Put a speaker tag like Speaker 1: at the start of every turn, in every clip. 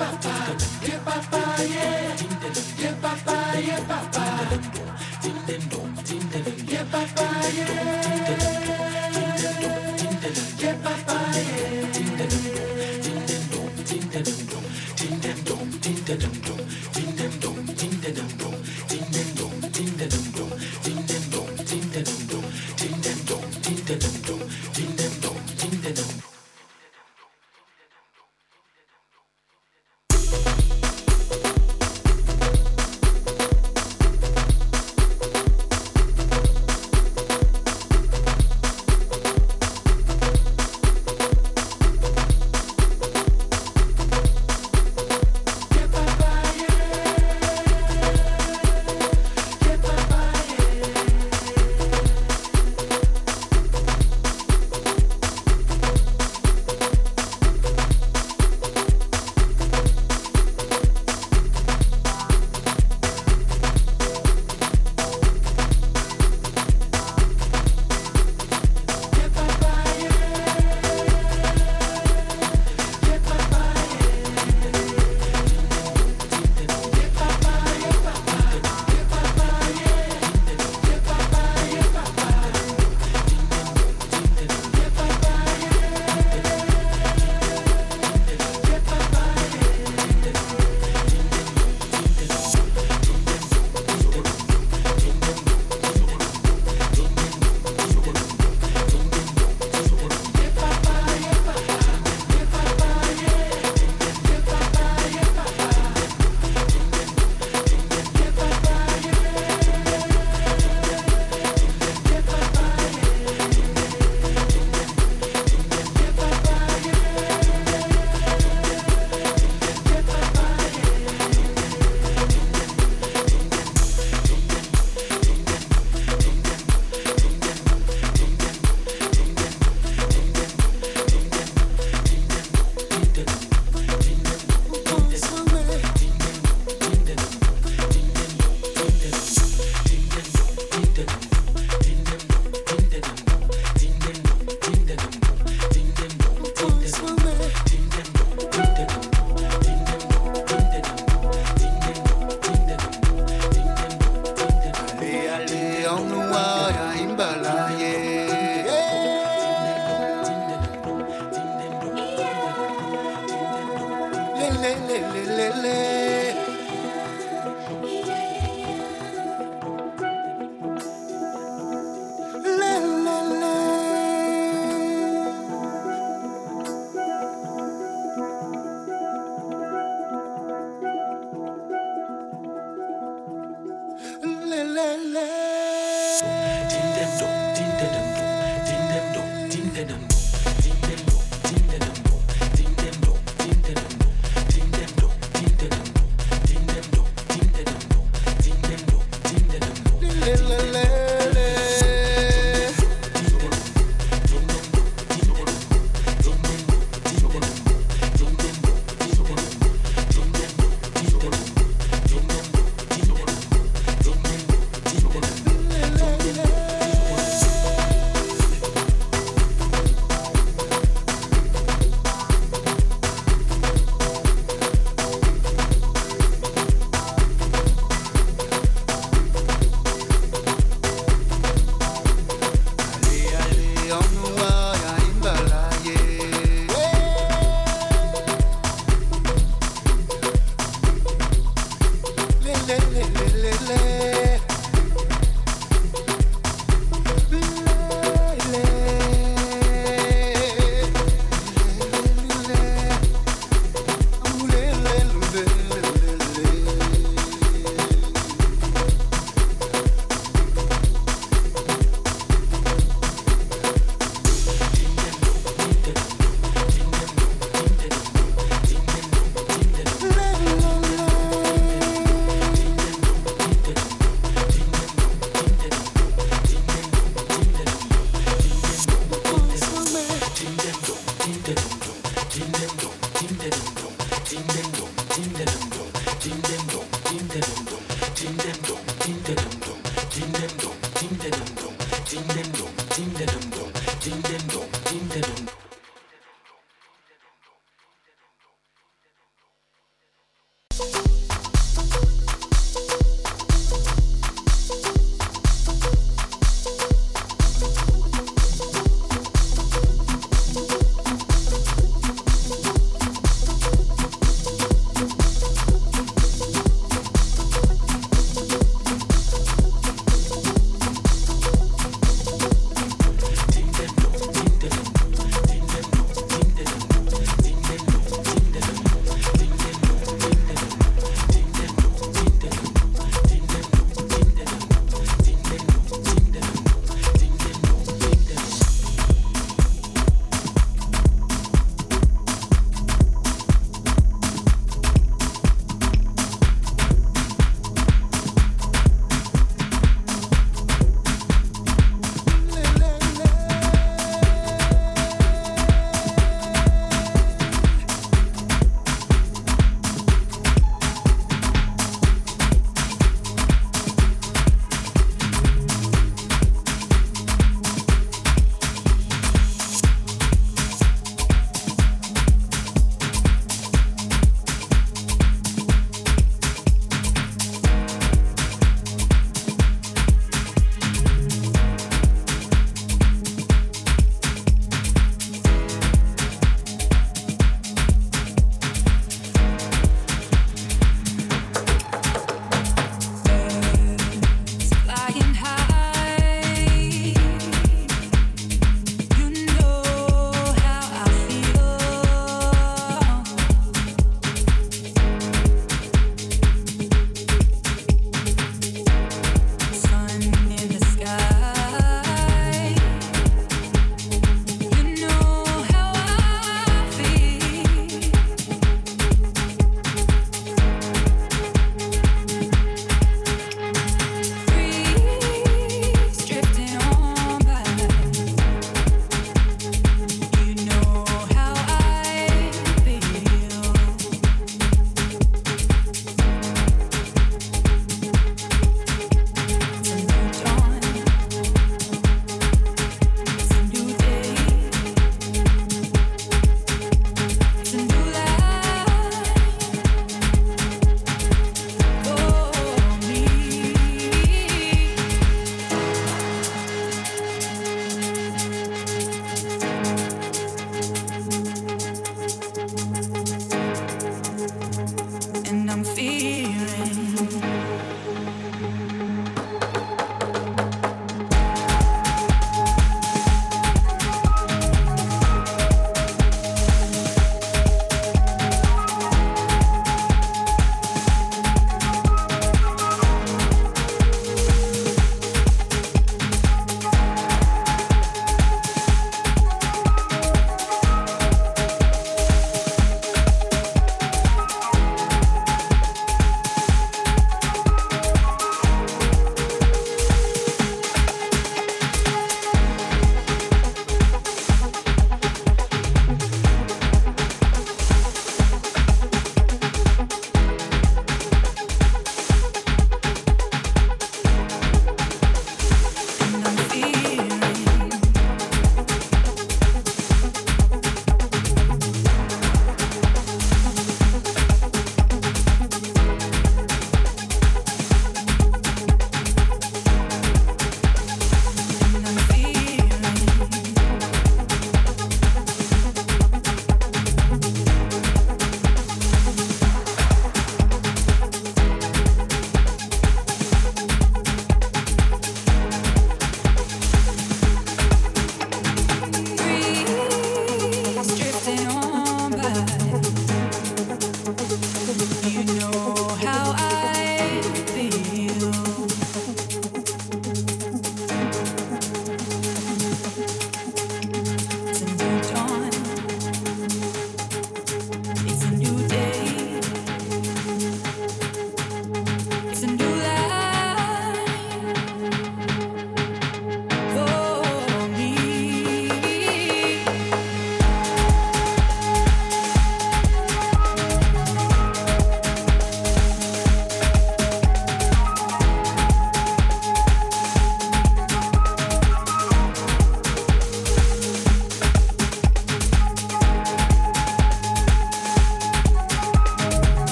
Speaker 1: about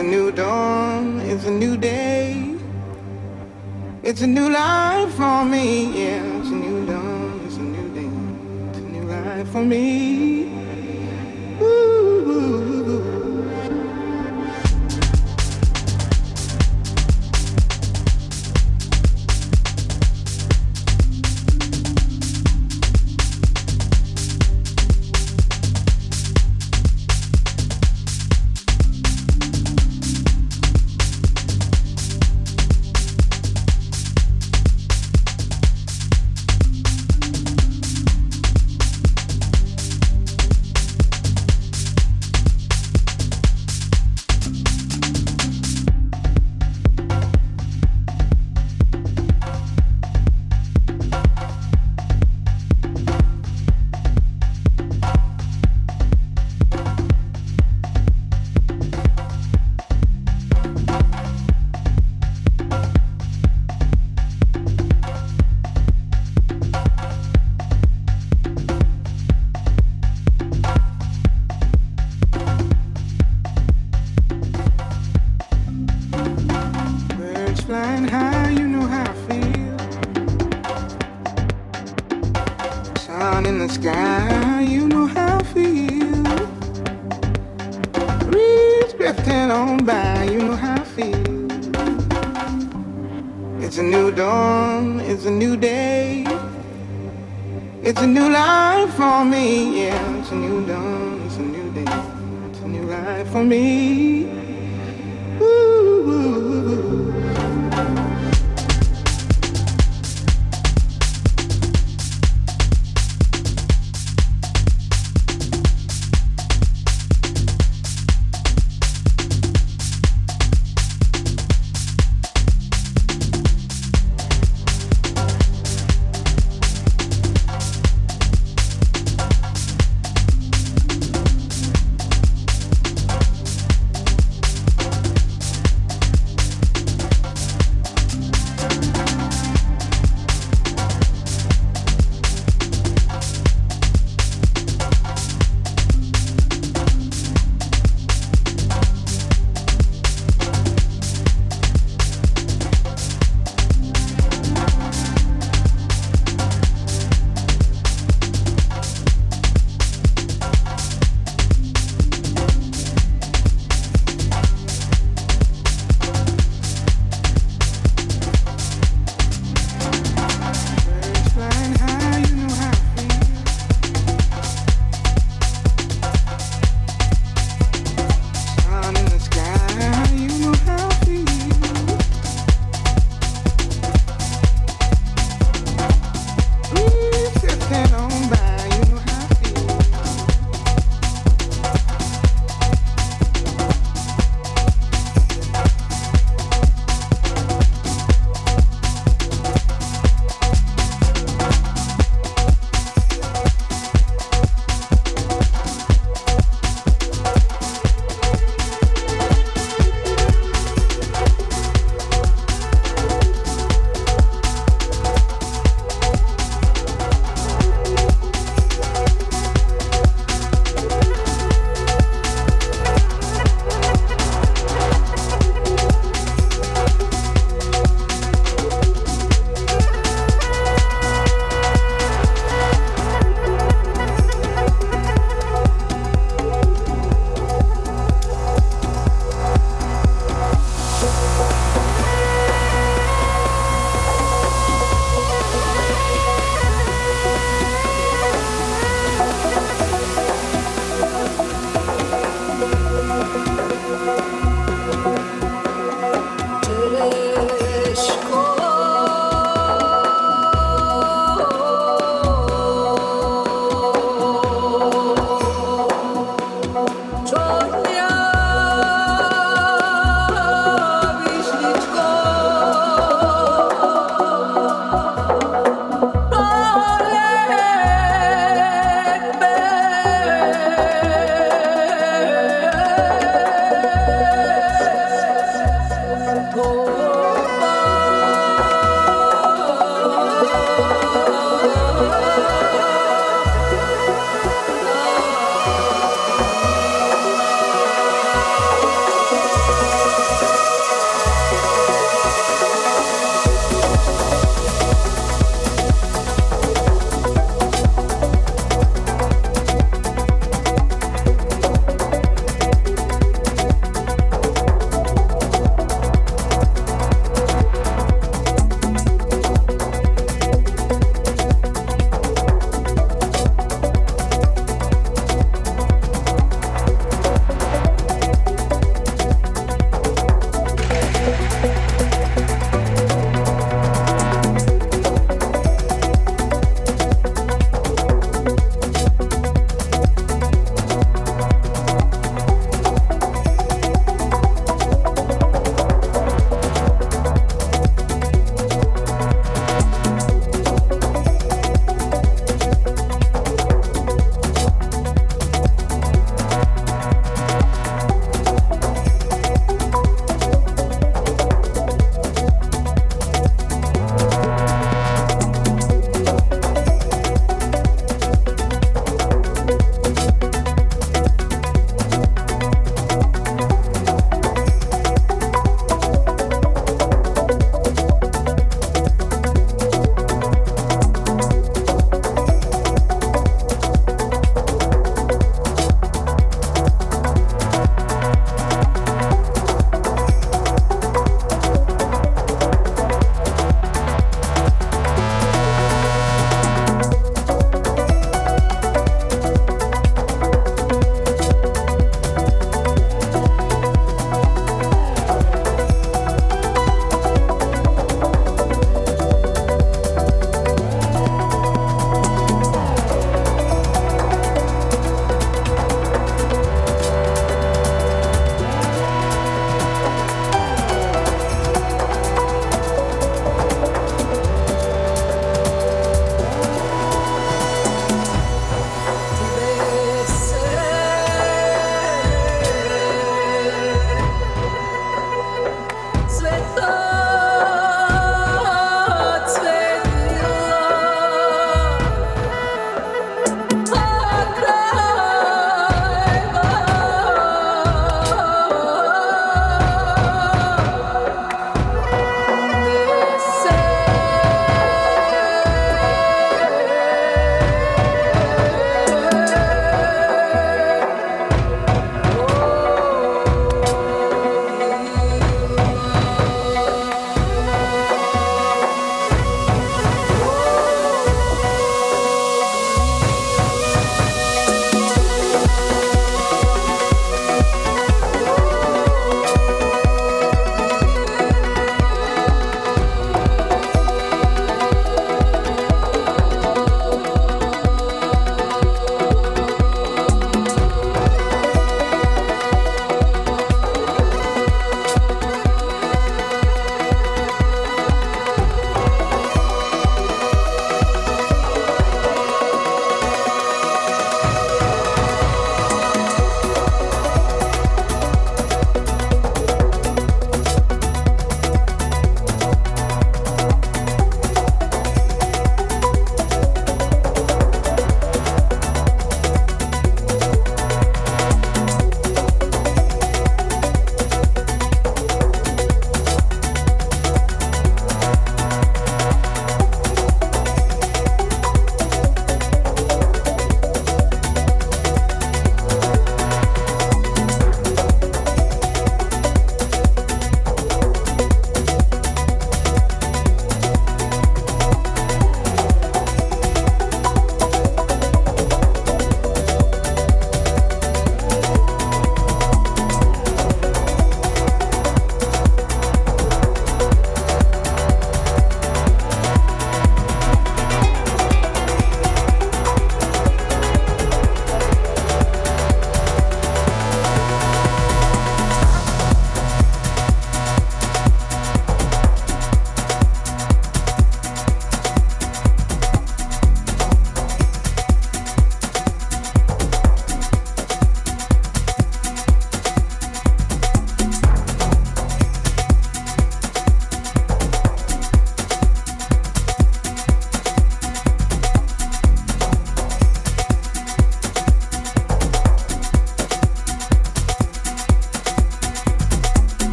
Speaker 1: a new dawn, it's a
Speaker 2: new day. It's a new life for me, yeah. It's a new dawn, it's a new day. It's a new life for me.